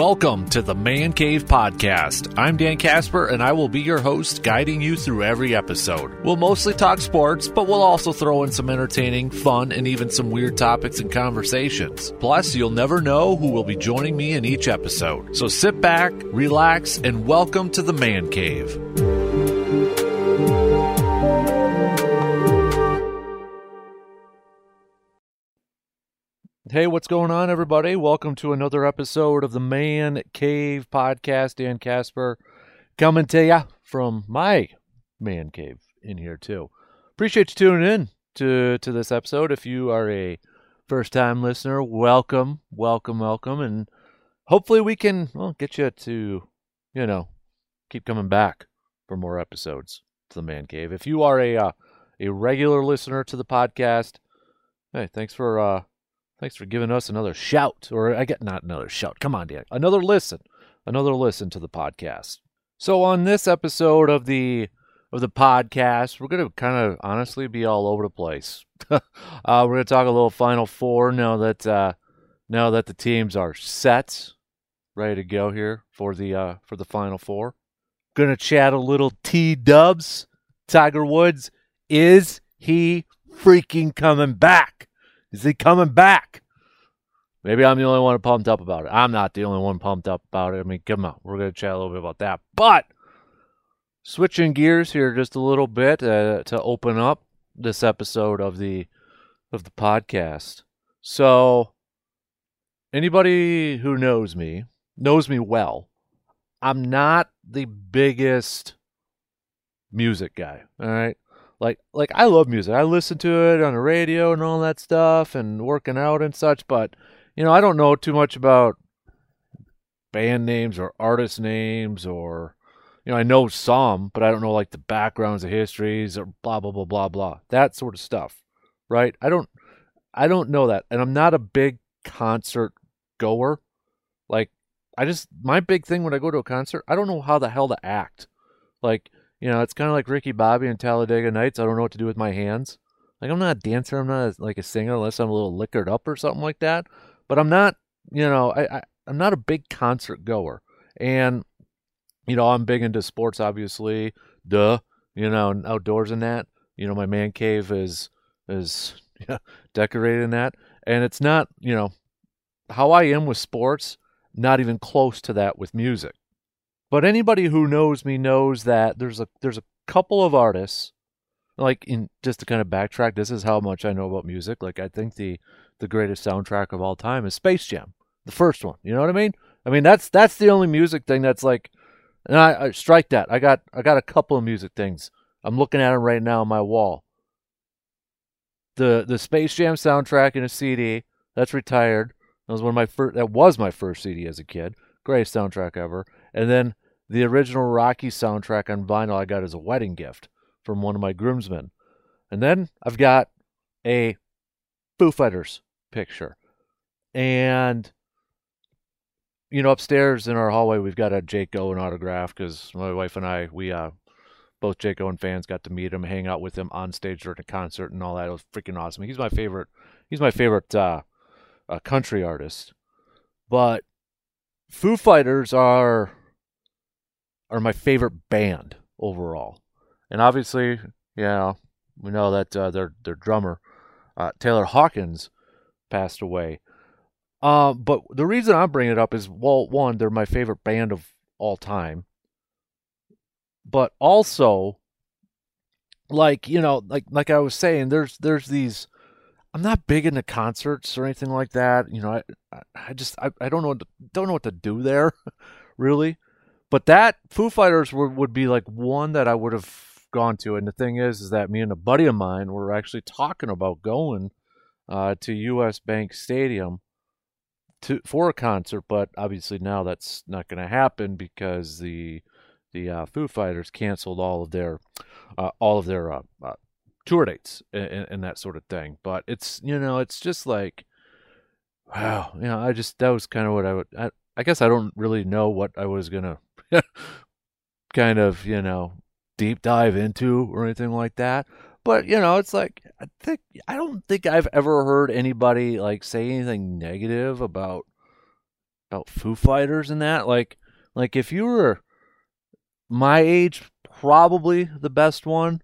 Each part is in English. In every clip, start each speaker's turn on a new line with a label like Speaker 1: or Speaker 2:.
Speaker 1: Welcome to the Man Cave Podcast. I'm Dan Casper, and I will be your host, guiding you through every episode. We'll mostly talk sports, but we'll also throw in some entertaining, fun, and even some weird topics and conversations. Plus, you'll never know who will be joining me in each episode. So sit back, relax, and welcome to the Man Cave. Hey, what's going on, everybody? Welcome to another episode of the Man Cave Podcast. Dan Casper coming to you from my man cave in here, too. Appreciate you tuning in to, to this episode. If you are a first time listener, welcome, welcome, welcome. And hopefully, we can well, get you to, you know, keep coming back for more episodes to the Man Cave. If you are a, uh, a regular listener to the podcast, hey, thanks for. Uh, Thanks for giving us another shout, or I get not another shout. Come on, Dan. Another listen, another listen to the podcast. So on this episode of the of the podcast, we're gonna kind of honestly be all over the place. uh, we're gonna talk a little Final Four now that uh, now that the teams are set, ready to go here for the uh, for the Final Four. Gonna chat a little T Dubs. Tiger Woods is he freaking coming back? Is he coming back? Maybe I'm the only one pumped up about it. I'm not the only one pumped up about it. I mean, come on. We're going to chat a little bit about that. But switching gears here just a little bit uh, to open up this episode of the of the podcast. So anybody who knows me knows me well. I'm not the biggest music guy, all right? Like like I love music. I listen to it on the radio and all that stuff and working out and such, but you know, I don't know too much about band names or artist names or you know, I know some, but I don't know like the backgrounds, the histories or blah blah blah blah blah. That sort of stuff. Right? I don't I don't know that. And I'm not a big concert goer. Like I just my big thing when I go to a concert, I don't know how the hell to act. Like you know, it's kind of like Ricky Bobby and Talladega Nights. I don't know what to do with my hands. Like I'm not a dancer. I'm not a, like a singer unless I'm a little liquored up or something like that. But I'm not, you know, I, I I'm not a big concert goer. And you know, I'm big into sports, obviously. Duh. You know, and outdoors and that. You know, my man cave is is yeah, decorated in that, and it's not, you know, how I am with sports. Not even close to that with music. But anybody who knows me knows that there's a there's a couple of artists like in just to kind of backtrack this is how much I know about music. Like I think the the greatest soundtrack of all time is Space Jam the first one you know what I mean? I mean that's that's the only music thing that's like and I, I strike that I got I got a couple of music things. I'm looking at them right now on my wall. The the Space Jam soundtrack in a CD that's retired. That was one of my first that was my first CD as a kid. Greatest soundtrack ever. And then the original Rocky soundtrack on vinyl I got as a wedding gift from one of my groomsmen. And then I've got a Foo Fighters picture. And, you know, upstairs in our hallway, we've got a Jake Owen autograph because my wife and I, we, uh, both Jake Owen fans got to meet him, hang out with him on stage during a concert and all that. It was freaking awesome. He's my favorite. He's my favorite uh, uh, country artist. But Foo Fighters are are my favorite band overall. And obviously, yeah, we know that uh, their their drummer uh, Taylor Hawkins passed away. Uh, but the reason I'm bringing it up is well, one, they're my favorite band of all time. But also, like you know, like like I was saying, there's there's these. I'm not big into concerts or anything like that. You know, I I just I, I don't know what to, don't know what to do there, really. But that Foo Fighters would, would be like one that I would have gone to. And the thing is, is that me and a buddy of mine were actually talking about going uh, to U.S. Bank Stadium to for a concert, but obviously now that's not going to happen because the the uh, Foo Fighters canceled all of their uh, all of their uh, uh tour dates and, and, that sort of thing. But it's you know it's just like wow, you know I just that was kind of what I would I, I guess I don't really know what I was gonna kind of, you know, deep dive into or anything like that. But, you know, it's like I think I don't think I've ever heard anybody like say anything negative about about Foo Fighters and that. Like, like if you were my age, probably the best one.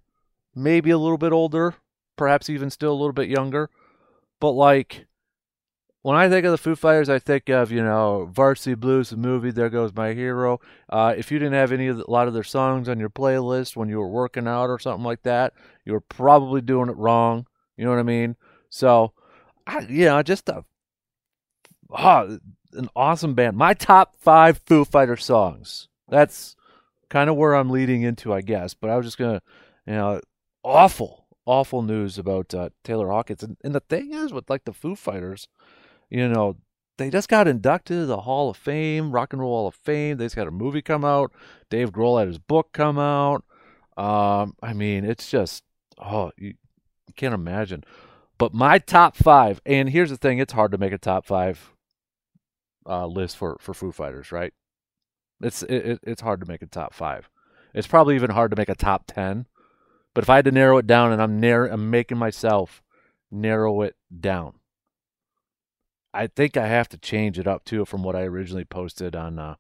Speaker 1: Maybe a little bit older, perhaps even still a little bit younger. But like, when I think of the Foo Fighters, I think of you know Varsity Blues, the movie. There goes my hero. Uh, if you didn't have any of the, a lot of their songs on your playlist when you were working out or something like that, you were probably doing it wrong. You know what I mean? So, I, you know, just a oh, an awesome band. My top five Foo Fighter songs. That's kind of where I'm leading into, I guess. But I was just gonna, you know, awful, awful news about uh, Taylor Hawkins. And, and the thing is, with like the Foo Fighters, you know, they just got inducted to the Hall of Fame, Rock and Roll Hall of Fame. They just got a movie come out. Dave Grohl had his book come out. Um, I mean, it's just oh, you, you can't imagine. But my top five, and here's the thing: it's hard to make a top five uh, list for for Foo Fighters, right? It's it, it's hard to make a top five. It's probably even hard to make a top ten. But if I had to narrow it down, and I'm narrow, I'm making myself narrow it down. I think I have to change it up too from what I originally posted on uh,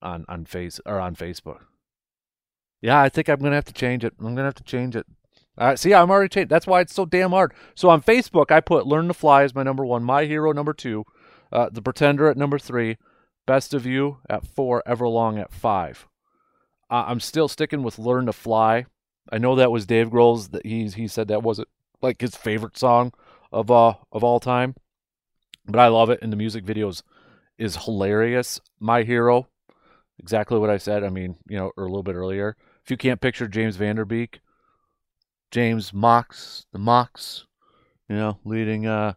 Speaker 1: on on face or on Facebook. Yeah, I think I'm gonna have to change it. I'm gonna have to change it. All right, see, I'm already changed. That's why it's so damn hard. So on Facebook, I put "Learn to Fly" as my number one, "My Hero" number two, uh, "The Pretender" at number three, "Best of You" at four, "Everlong" at five. Uh, I'm still sticking with "Learn to Fly." I know that was Dave Grohl's. That he he said that wasn't like his favorite song of uh of all time, but I love it, and the music videos is hilarious. My Hero, exactly what I said. I mean, you know, or a little bit earlier. If you can't picture James Van Der Beek, James Mox, the Mox, you know, leading uh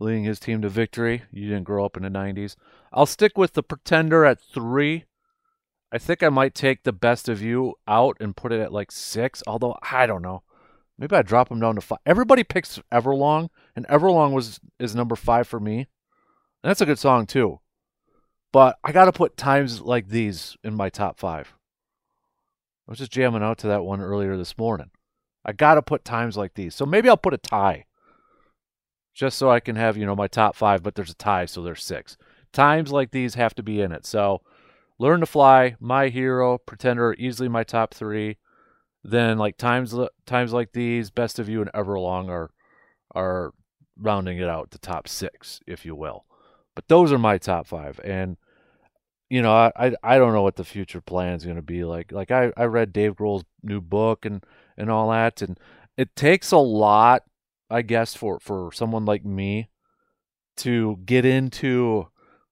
Speaker 1: leading his team to victory. You didn't grow up in the 90s. I'll stick with the Pretender at 3. I think I might take the best of you out and put it at like 6, although I don't know. Maybe I drop him down to 5. Everybody picks Everlong, and Everlong was is number 5 for me. And that's a good song too. But I got to put times like these in my top 5. I was just jamming out to that one earlier this morning. I got to put times like these. So maybe I'll put a tie just so I can have, you know, my top five, but there's a tie, so there's six. Times like these have to be in it. So Learn to Fly, My Hero, Pretender, easily my top three. Then like times times like these, Best of You and Everlong are are rounding it out to top six, if you will. But those are my top five. And you know, I, I, don't know what the future plan is going to be like. Like I, I read Dave Grohl's new book and and all that, and it takes a lot, I guess, for for someone like me to get into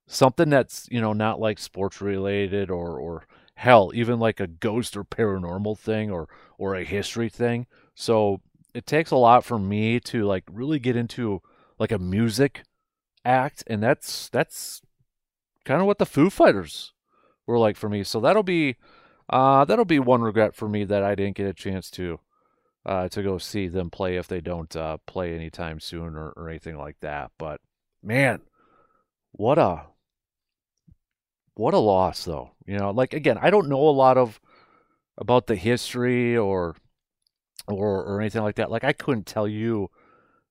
Speaker 1: something that's you know not like sports related or or hell even like a ghost or paranormal thing or or a history thing. So it takes a lot for me to like really get into like a music act, and that's that's kind of what the Foo Fighters were like for me. So that'll be uh, that'll be one regret for me that I didn't get a chance to uh, to go see them play if they don't uh, play anytime soon or, or anything like that. But man, what a what a loss though. You know, like again, I don't know a lot of about the history or or or anything like that. Like I couldn't tell you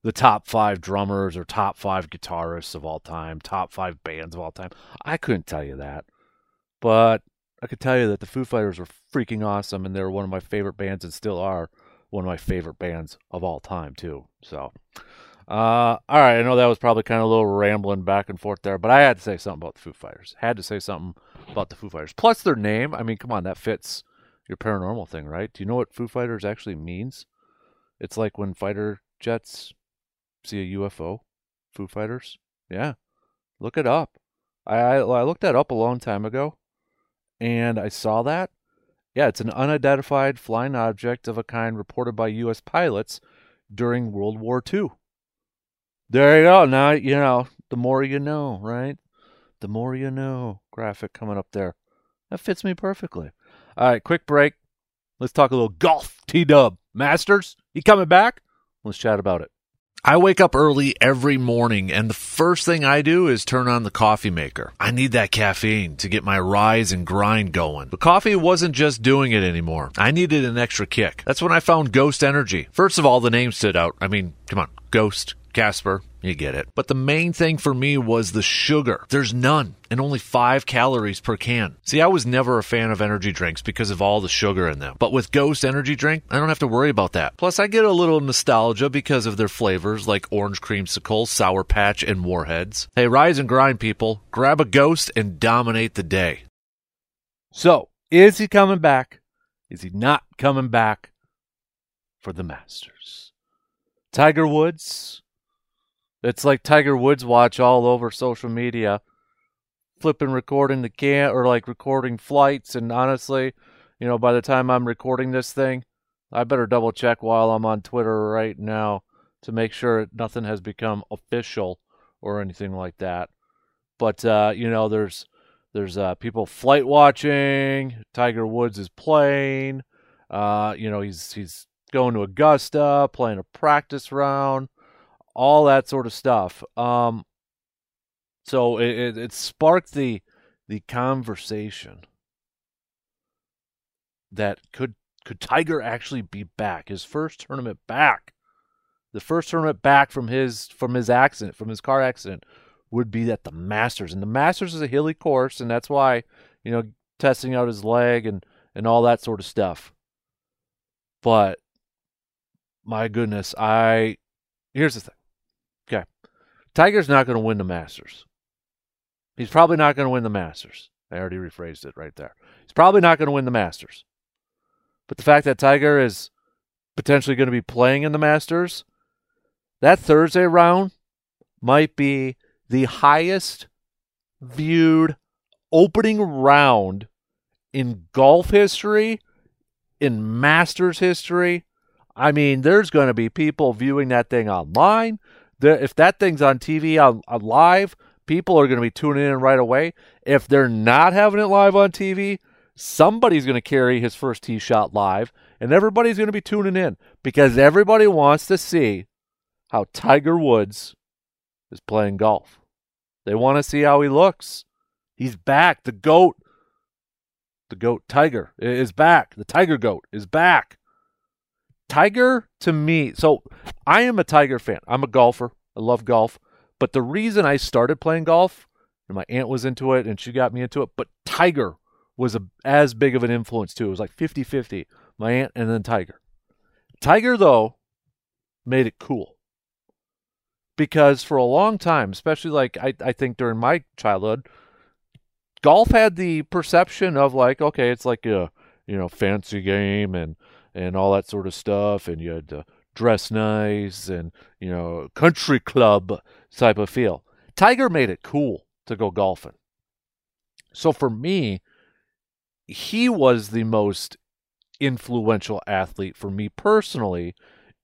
Speaker 1: the top five drummers or top five guitarists of all time, top five bands of all time. I couldn't tell you that. But I could tell you that the Foo Fighters were freaking awesome and they're one of my favorite bands and still are one of my favorite bands of all time, too. So, uh, all right, I know that was probably kind of a little rambling back and forth there, but I had to say something about the Foo Fighters. Had to say something about the Foo Fighters. Plus their name. I mean, come on, that fits your paranormal thing, right? Do you know what Foo Fighters actually means? It's like when fighter jets see a UFO? Foo Fighters? Yeah. Look it up. I, I, I looked that up a long time ago and I saw that. Yeah, it's an unidentified flying object of a kind reported by U.S. pilots during World War II. There you go. Now, you know, the more you know, right? The more you know. Graphic coming up there. That fits me perfectly. All right, quick break. Let's talk a little golf. T Dub. Masters, you coming back? Let's chat about it. I wake up early every morning and the first thing I do is turn on the coffee maker. I need that caffeine to get my rise and grind going. But coffee wasn't just doing it anymore. I needed an extra kick. That's when I found Ghost Energy. First of all, the name stood out. I mean, come on, Ghost Casper, you get it. But the main thing for me was the sugar. There's none and only five calories per can. See, I was never a fan of energy drinks because of all the sugar in them. But with Ghost Energy Drink, I don't have to worry about that. Plus, I get a little nostalgia because of their flavors like orange creamsicle, sour patch, and warheads. Hey, rise and grind, people. Grab a Ghost and dominate the day. So, is he coming back? Is he not coming back for the Masters? Tiger Woods it's like Tiger Woods watch all over social media, flipping recording the can or like recording flights. And honestly, you know, by the time I'm recording this thing, I better double check while I'm on Twitter right now to make sure nothing has become official or anything like that. But uh, you know, there's there's uh, people flight watching. Tiger Woods is playing. Uh, you know, he's he's going to Augusta, playing a practice round all that sort of stuff. Um, so it, it, it sparked the the conversation that could could Tiger actually be back his first tournament back the first tournament back from his from his accident from his car accident would be at the Masters and the Masters is a hilly course and that's why you know testing out his leg and and all that sort of stuff but my goodness I here's the thing. Tiger's not going to win the Masters. He's probably not going to win the Masters. I already rephrased it right there. He's probably not going to win the Masters. But the fact that Tiger is potentially going to be playing in the Masters, that Thursday round might be the highest viewed opening round in golf history, in Masters history. I mean, there's going to be people viewing that thing online the, if that thing's on TV on, on live, people are going to be tuning in right away. If they're not having it live on TV, somebody's going to carry his first tee shot live, and everybody's going to be tuning in because everybody wants to see how Tiger Woods is playing golf. They want to see how he looks. He's back. The GOAT, the GOAT Tiger is back. The Tiger GOAT is back. Tiger to me, so I am a Tiger fan. I'm a golfer. I love golf. But the reason I started playing golf, and my aunt was into it and she got me into it, but Tiger was a, as big of an influence too. It was like 50 50, my aunt and then Tiger. Tiger, though, made it cool. Because for a long time, especially like I, I think during my childhood, golf had the perception of like, okay, it's like a you know fancy game and and all that sort of stuff, and you had to dress nice and you know country club type of feel. Tiger made it cool to go golfing. So for me, he was the most influential athlete for me personally.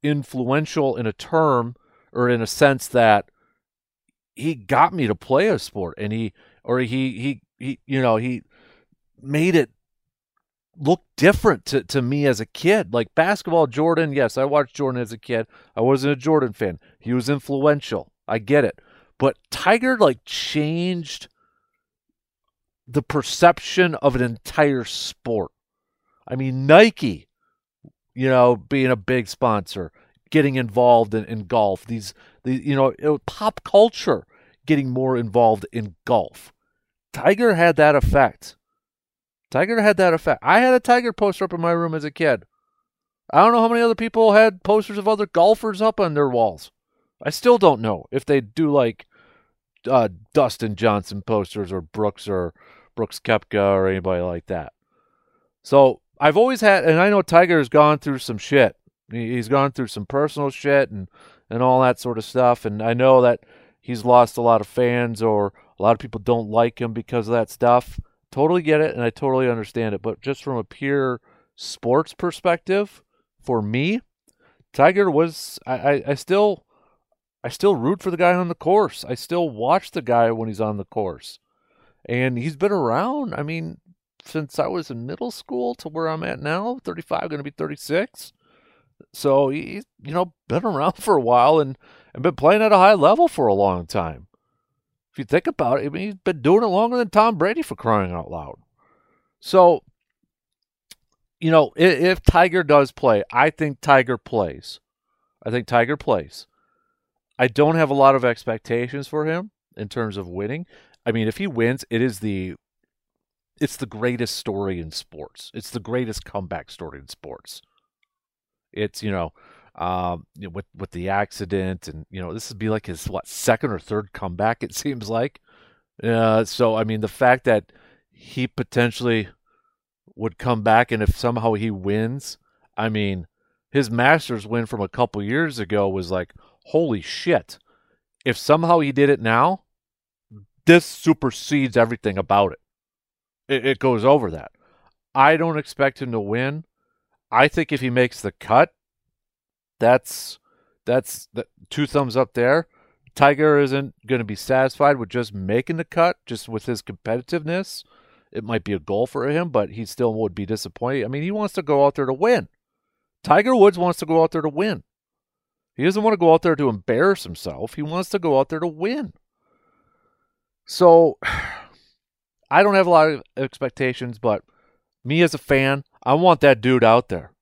Speaker 1: Influential in a term or in a sense that he got me to play a sport and he or he he he you know he made it look different to, to me as a kid. Like basketball, Jordan, yes, I watched Jordan as a kid. I wasn't a Jordan fan. He was influential. I get it. But Tiger like changed the perception of an entire sport. I mean, Nike, you know, being a big sponsor, getting involved in, in golf. These, these, you know, it, pop culture getting more involved in golf. Tiger had that effect. Tiger had that effect. I had a Tiger poster up in my room as a kid. I don't know how many other people had posters of other golfers up on their walls. I still don't know if they do like uh, Dustin Johnson posters or Brooks or Brooks Koepka or anybody like that. So I've always had, and I know Tiger has gone through some shit. He's gone through some personal shit and and all that sort of stuff. And I know that he's lost a lot of fans or a lot of people don't like him because of that stuff totally get it and I totally understand it. But just from a pure sports perspective, for me, Tiger was I, I, I still I still root for the guy on the course. I still watch the guy when he's on the course. And he's been around, I mean, since I was in middle school to where I'm at now, 35, going to be 36. So he's, you know, been around for a while and, and been playing at a high level for a long time. If you think about it, I mean, he's been doing it longer than Tom Brady for crying out loud. So, you know, if, if Tiger does play, I think Tiger plays. I think Tiger plays. I don't have a lot of expectations for him in terms of winning. I mean, if he wins, it is the it's the greatest story in sports. It's the greatest comeback story in sports. It's you know, um, you know, with with the accident, and you know, this would be like his what second or third comeback. It seems like. Uh, so I mean, the fact that he potentially would come back, and if somehow he wins, I mean, his Masters win from a couple years ago was like, holy shit! If somehow he did it now, this supersedes everything about it. It, it goes over that. I don't expect him to win. I think if he makes the cut, that's that's the, two thumbs up there. Tiger isn't going to be satisfied with just making the cut, just with his competitiveness. It might be a goal for him, but he still would be disappointed. I mean, he wants to go out there to win. Tiger Woods wants to go out there to win. He doesn't want to go out there to embarrass himself. He wants to go out there to win. So I don't have a lot of expectations, but me as a fan, I want that dude out there.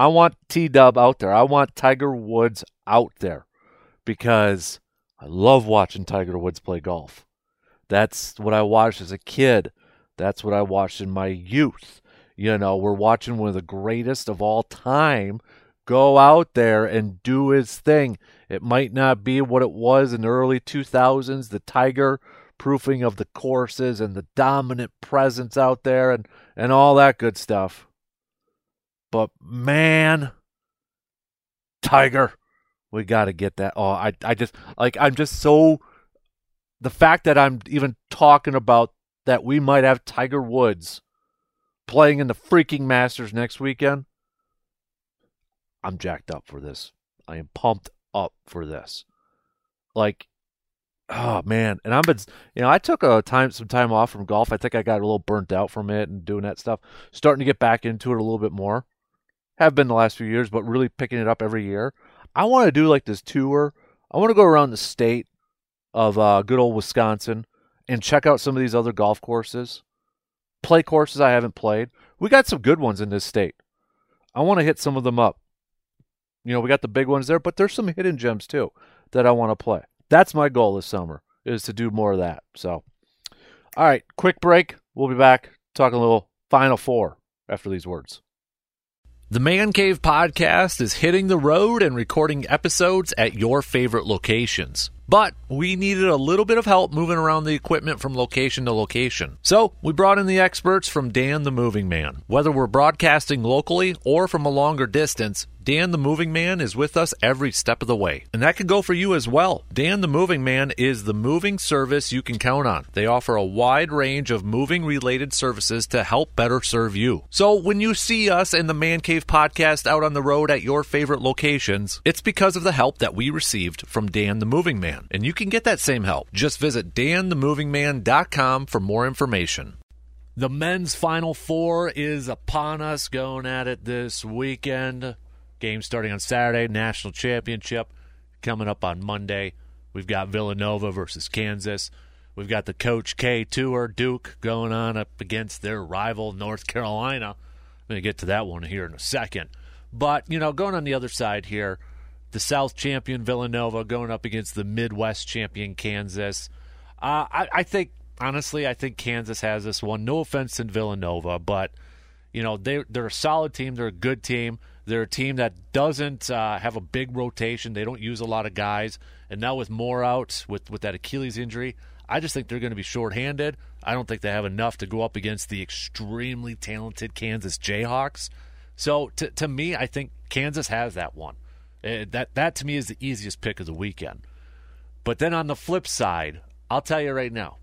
Speaker 1: I want T Dub out there. I want Tiger Woods out there because I love watching Tiger Woods play golf. That's what I watched as a kid. That's what I watched in my youth. You know, we're watching one of the greatest of all time go out there and do his thing. It might not be what it was in the early 2000s, the Tiger proofing of the courses and the dominant presence out there and, and all that good stuff. But man, Tiger, we got to get that. Oh, I, I just, like, I'm just so. The fact that I'm even talking about that we might have Tiger Woods playing in the freaking Masters next weekend, I'm jacked up for this. I am pumped up for this. Like, oh man and i've been you know i took a time some time off from golf i think i got a little burnt out from it and doing that stuff starting to get back into it a little bit more have been the last few years but really picking it up every year. I want to do like this tour. I want to go around the state of uh, good old wisconsin and check out some of these other golf courses. Play courses i haven't played. We got some good ones in this state. I want to hit some of them up. You know we got the big ones there but there's some hidden gems too that i want to play. That's my goal this summer is to do more of that. So, all right, quick break. We'll be back talking a little Final Four after these words. The Man Cave podcast is hitting the road and recording episodes at your favorite locations. But we needed a little bit of help moving around the equipment from location to location. So we brought in the experts from Dan the Moving Man. Whether we're broadcasting locally or from a longer distance, Dan the Moving Man is with us every step of the way. And that can go for you as well. Dan the Moving Man is the moving service you can count on. They offer a wide range of moving related services to help better serve you. So when you see us in the Man Cave podcast out on the road at your favorite locations, it's because of the help that we received from Dan the Moving Man. And you can get that same help. Just visit danthemovingman.com for more information. The men's Final Four is upon us, going at it this weekend. Game starting on Saturday, national championship coming up on Monday. We've got Villanova versus Kansas. We've got the Coach K Tour, Duke, going on up against their rival, North Carolina. I'm going to get to that one here in a second. But, you know, going on the other side here, the South champion Villanova going up against the Midwest champion Kansas. Uh, I, I, think honestly, I think Kansas has this one. No offense to Villanova, but you know they they're a solid team. They're a good team. They're a team that doesn't uh, have a big rotation. They don't use a lot of guys. And now with Moore out with with that Achilles injury, I just think they're going to be shorthanded. I don't think they have enough to go up against the extremely talented Kansas Jayhawks. So to to me, I think Kansas has that one. Uh, that that to me is the easiest pick of the weekend. But then on the flip side, I'll tell you right now.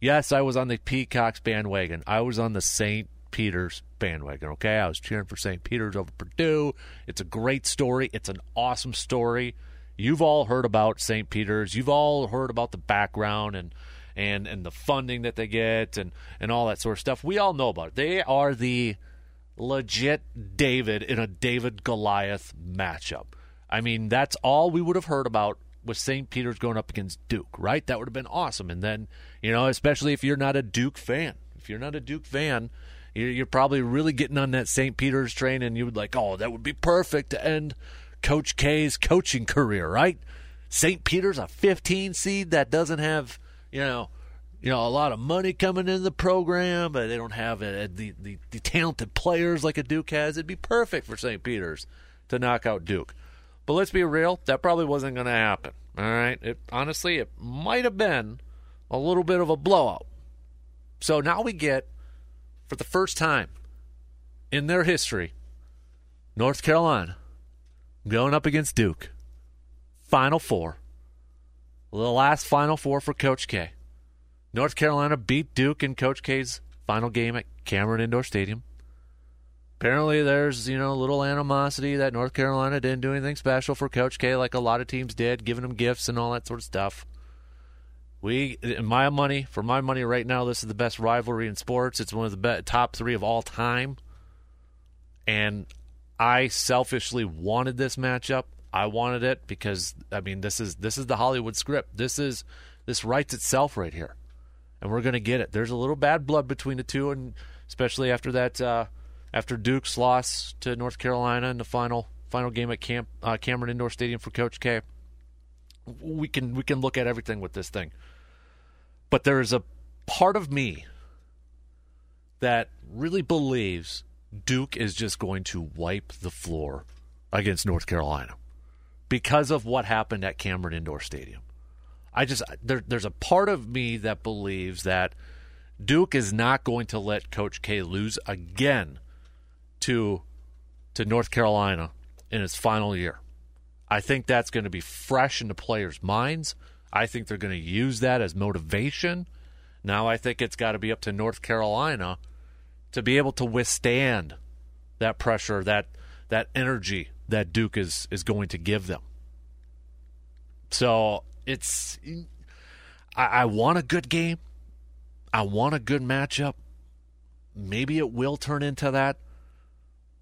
Speaker 1: Yes, I was on the Peacocks bandwagon. I was on the St. Peter's bandwagon. Okay, I was cheering for St. Peter's over Purdue. It's a great story. It's an awesome story. You've all heard about St. Peter's. You've all heard about the background and and and the funding that they get and and all that sort of stuff. We all know about it. They are the legit David in a David Goliath matchup. I mean, that's all we would have heard about with St. Peter's going up against Duke, right? That would have been awesome. And then, you know, especially if you're not a Duke fan. If you're not a Duke fan, you're probably really getting on that St. Peter's train and you would like, oh, that would be perfect to end Coach K's coaching career, right? St. Peter's a 15 seed that doesn't have, you know, you know, a lot of money coming in the program, but they don't have a, a, the, the the talented players like a Duke has. It'd be perfect for St. Peter's to knock out Duke. But let's be real, that probably wasn't going to happen. All right, it honestly it might have been a little bit of a blowout. So now we get for the first time in their history, North Carolina going up against Duke. Final four. The last Final Four for Coach K. North Carolina beat Duke in Coach K's final game at Cameron Indoor Stadium. Apparently, there's you know a little animosity that North Carolina didn't do anything special for Coach K, like a lot of teams did, giving him gifts and all that sort of stuff. We, in my money, for my money right now, this is the best rivalry in sports. It's one of the be- top three of all time, and I selfishly wanted this matchup. I wanted it because I mean this is this is the Hollywood script. This is this writes itself right here and we're going to get it. There's a little bad blood between the two, and especially after that, uh, after Duke's loss to North Carolina in the final final game at Camp uh, Cameron Indoor Stadium for Coach K. We can we can look at everything with this thing, but there is a part of me that really believes Duke is just going to wipe the floor against North Carolina because of what happened at Cameron Indoor Stadium. I just there, there's a part of me that believes that Duke is not going to let Coach K lose again to to North Carolina in his final year. I think that's going to be fresh in the players' minds. I think they're going to use that as motivation. Now I think it's got to be up to North Carolina to be able to withstand that pressure, that that energy that Duke is is going to give them. So it's I, I want a good game. I want a good matchup. Maybe it will turn into that.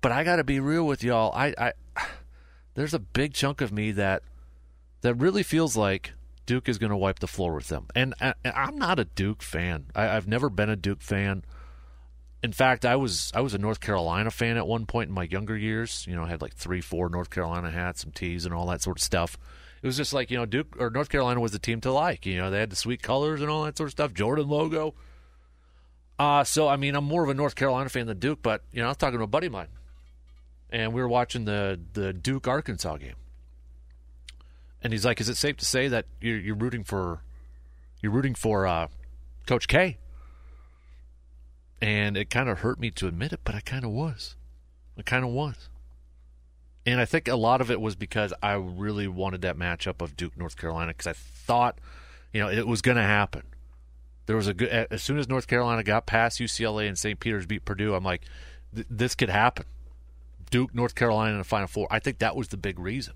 Speaker 1: But I got to be real with y'all. I, I there's a big chunk of me that that really feels like Duke is going to wipe the floor with them. And I, am not a Duke fan. I, I've never been a Duke fan. In fact, I was I was a North Carolina fan at one point in my younger years. You know, I had like three, four North Carolina hats, some tees, and all that sort of stuff it was just like you know Duke or North Carolina was the team to like. You know they had the sweet colors and all that sort of stuff. Jordan logo. Uh, so I mean I'm more of a North Carolina fan than Duke, but you know I was talking to a buddy of mine, and we were watching the the Duke Arkansas game, and he's like, "Is it safe to say that you're, you're rooting for you're rooting for uh, Coach K?" And it kind of hurt me to admit it, but I kind of was. I kind of was. And I think a lot of it was because I really wanted that matchup of Duke North Carolina because I thought, you know, it was going to happen. There was a good as soon as North Carolina got past UCLA and St. Peter's beat Purdue, I'm like, this could happen. Duke North Carolina in the Final Four. I think that was the big reason.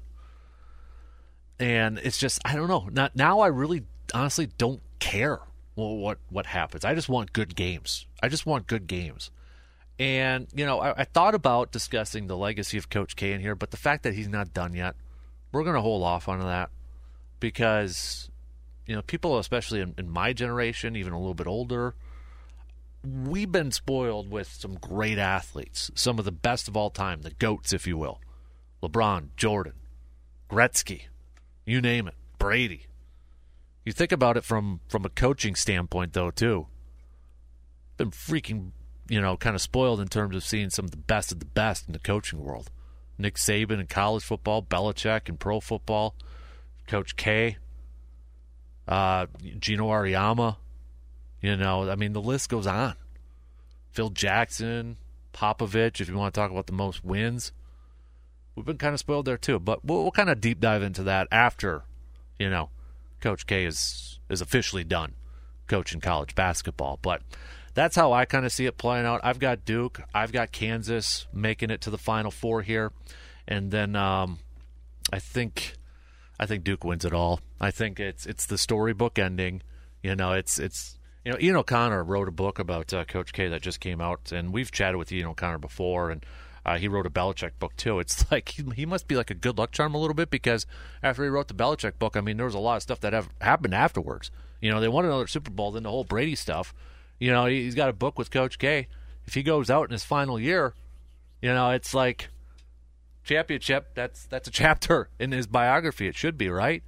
Speaker 1: And it's just I don't know. Now, now I really honestly don't care what what happens. I just want good games. I just want good games. And, you know, I, I, thought about discussing the legacy of Coach K in here, but the fact that he's not done yet, we're going to hold off on that because, you know, people, especially in, in my generation, even a little bit older, we've been spoiled with some great athletes, some of the best of all time, the GOATs, if you will. LeBron, Jordan, Gretzky, you name it, Brady. You think about it from, from a coaching standpoint, though, too. Been freaking you know, kind of spoiled in terms of seeing some of the best of the best in the coaching world. Nick Saban in college football, Belichick in pro football, Coach K, uh, Geno Auriemma. You know, I mean, the list goes on. Phil Jackson, Popovich, if you want to talk about the most wins. We've been kind of spoiled there too, but we'll, we'll kind of deep dive into that after, you know, Coach K is is officially done coaching college basketball. But that's how I kind of see it playing out. I've got Duke, I've got Kansas making it to the Final Four here, and then um, I think I think Duke wins it all. I think it's it's the storybook ending. You know, it's it's you know Ian O'Connor wrote a book about uh, Coach K that just came out, and we've chatted with Ian O'Connor before, and uh, he wrote a Belichick book too. It's like he, he, must be like a good luck charm a little bit because after he wrote the Belichick book, I mean, there was a lot of stuff that have happened afterwards. You know, they won another Super Bowl, then the whole Brady stuff. You know, he's got a book with Coach K. If he goes out in his final year, you know, it's like championship. That's that's a chapter in his biography. It should be right.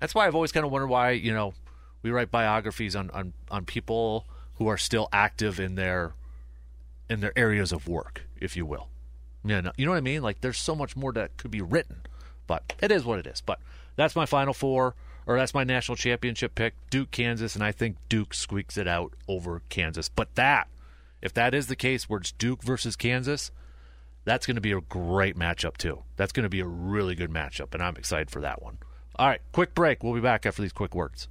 Speaker 1: That's why I've always kind of wondered why, you know, we write biographies on, on, on people who are still active in their in their areas of work, if you will. You know, you know what I mean? Like there's so much more that could be written, but it is what it is. But that's my final four, or that's my national championship pick, Duke, Kansas, and I think Duke squeaks it out over Kansas. But that, if that is the case, where it's Duke versus Kansas, that's going to be a great matchup too. That's going to be a really good matchup, and I'm excited for that one. All right, quick break. We'll be back after these quick words.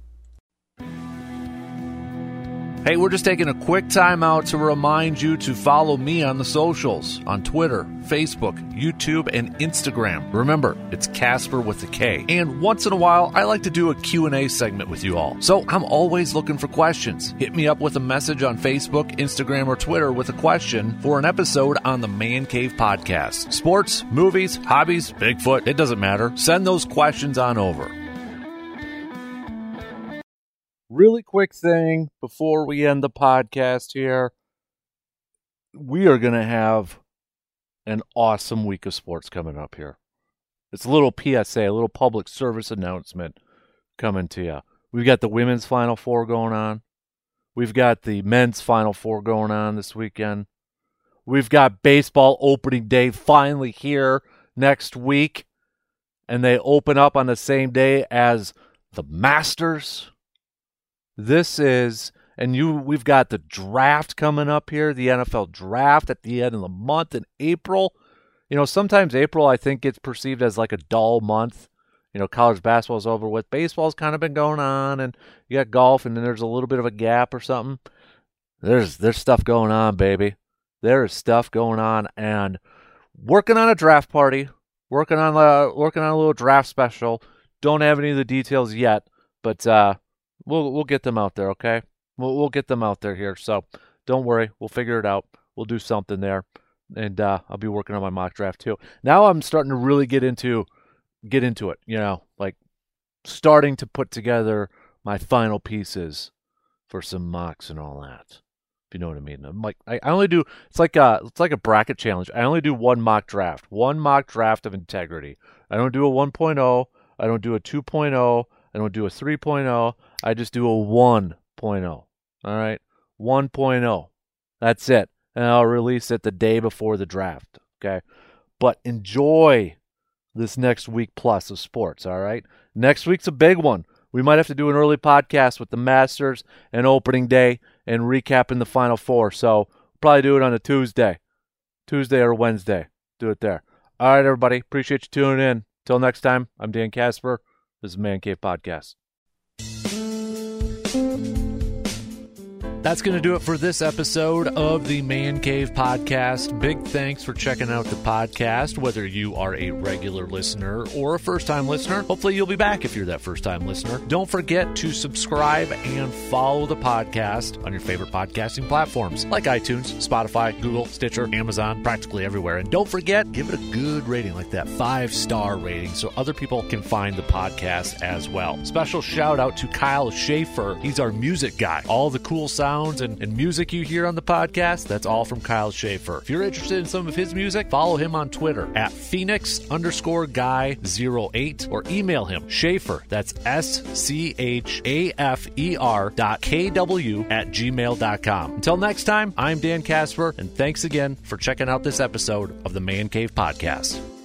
Speaker 1: Hey, we're just taking a quick time out to remind you to follow me on the socials on Twitter, Facebook, YouTube, and Instagram. Remember, it's Casper with a K. And once in a while, I like to do a Q&A segment with you all. So, I'm always looking for questions. Hit me up with a message on Facebook, Instagram, or Twitter with a question for an episode on the Man Cave podcast. Sports, movies, hobbies, Bigfoot, it doesn't matter. Send those questions on over really quick thing before we end the podcast here. We are going to have an awesome week of sports coming up here. It's a little PSA, a little public service announcement coming to you. We've got the women's Final Four going on. We've got the men's Final Four going on this weekend. We've got baseball opening day finally here next week. And they open up on the same day as the Masters. This is and you we've got the draft coming up here, the NFL draft at the end of the month in April. You know, sometimes April I think gets perceived as like a dull month. You know, college basketball's over with. Baseball's kind of been going on and you got golf and then there's a little bit of a gap or something. There's there's stuff going on, baby. There is stuff going on and working on a draft party, working on a working on a little draft special. Don't have any of the details yet, but uh We'll we'll get them out there, okay? We'll we'll get them out there here. So don't worry, we'll figure it out. We'll do something there, and uh, I'll be working on my mock draft too. Now I'm starting to really get into get into it. You know, like starting to put together my final pieces for some mocks and all that. If you know what I mean. I'm like I, I only do it's like a it's like a bracket challenge. I only do one mock draft, one mock draft of integrity. I don't do a 1.0. I don't do a 2.0. I don't do a 3.0. I just do a 1.0. All right? 1.0. That's it. And I'll release it the day before the draft. Okay? But enjoy this next week plus of sports. All right? Next week's a big one. We might have to do an early podcast with the Masters and opening day and recapping the Final Four. So probably do it on a Tuesday. Tuesday or Wednesday. Do it there. All right, everybody. Appreciate you tuning in. Till next time, I'm Dan Casper. This is Man Cave Podcast. That's going to do it for this episode of the Man Cave Podcast. Big thanks for checking out the podcast, whether you are a regular listener or a first time listener. Hopefully, you'll be back if you're that first time listener. Don't forget to subscribe and follow the podcast on your favorite podcasting platforms like iTunes, Spotify, Google, Stitcher, Amazon, practically everywhere. And don't forget, give it a good rating, like that five star rating, so other people can find the podcast as well. Special shout out to Kyle Schafer. He's our music guy. All the cool sounds sounds and, and music you hear on the podcast, that's all from Kyle Schafer. If you're interested in some of his music, follow him on Twitter at Phoenix underscore guy 08 or email him Schafer, that's S C H A F E R dot K W at gmail.com. Until next time, I'm Dan Casper, and thanks again for checking out this episode of the Man Cave Podcast.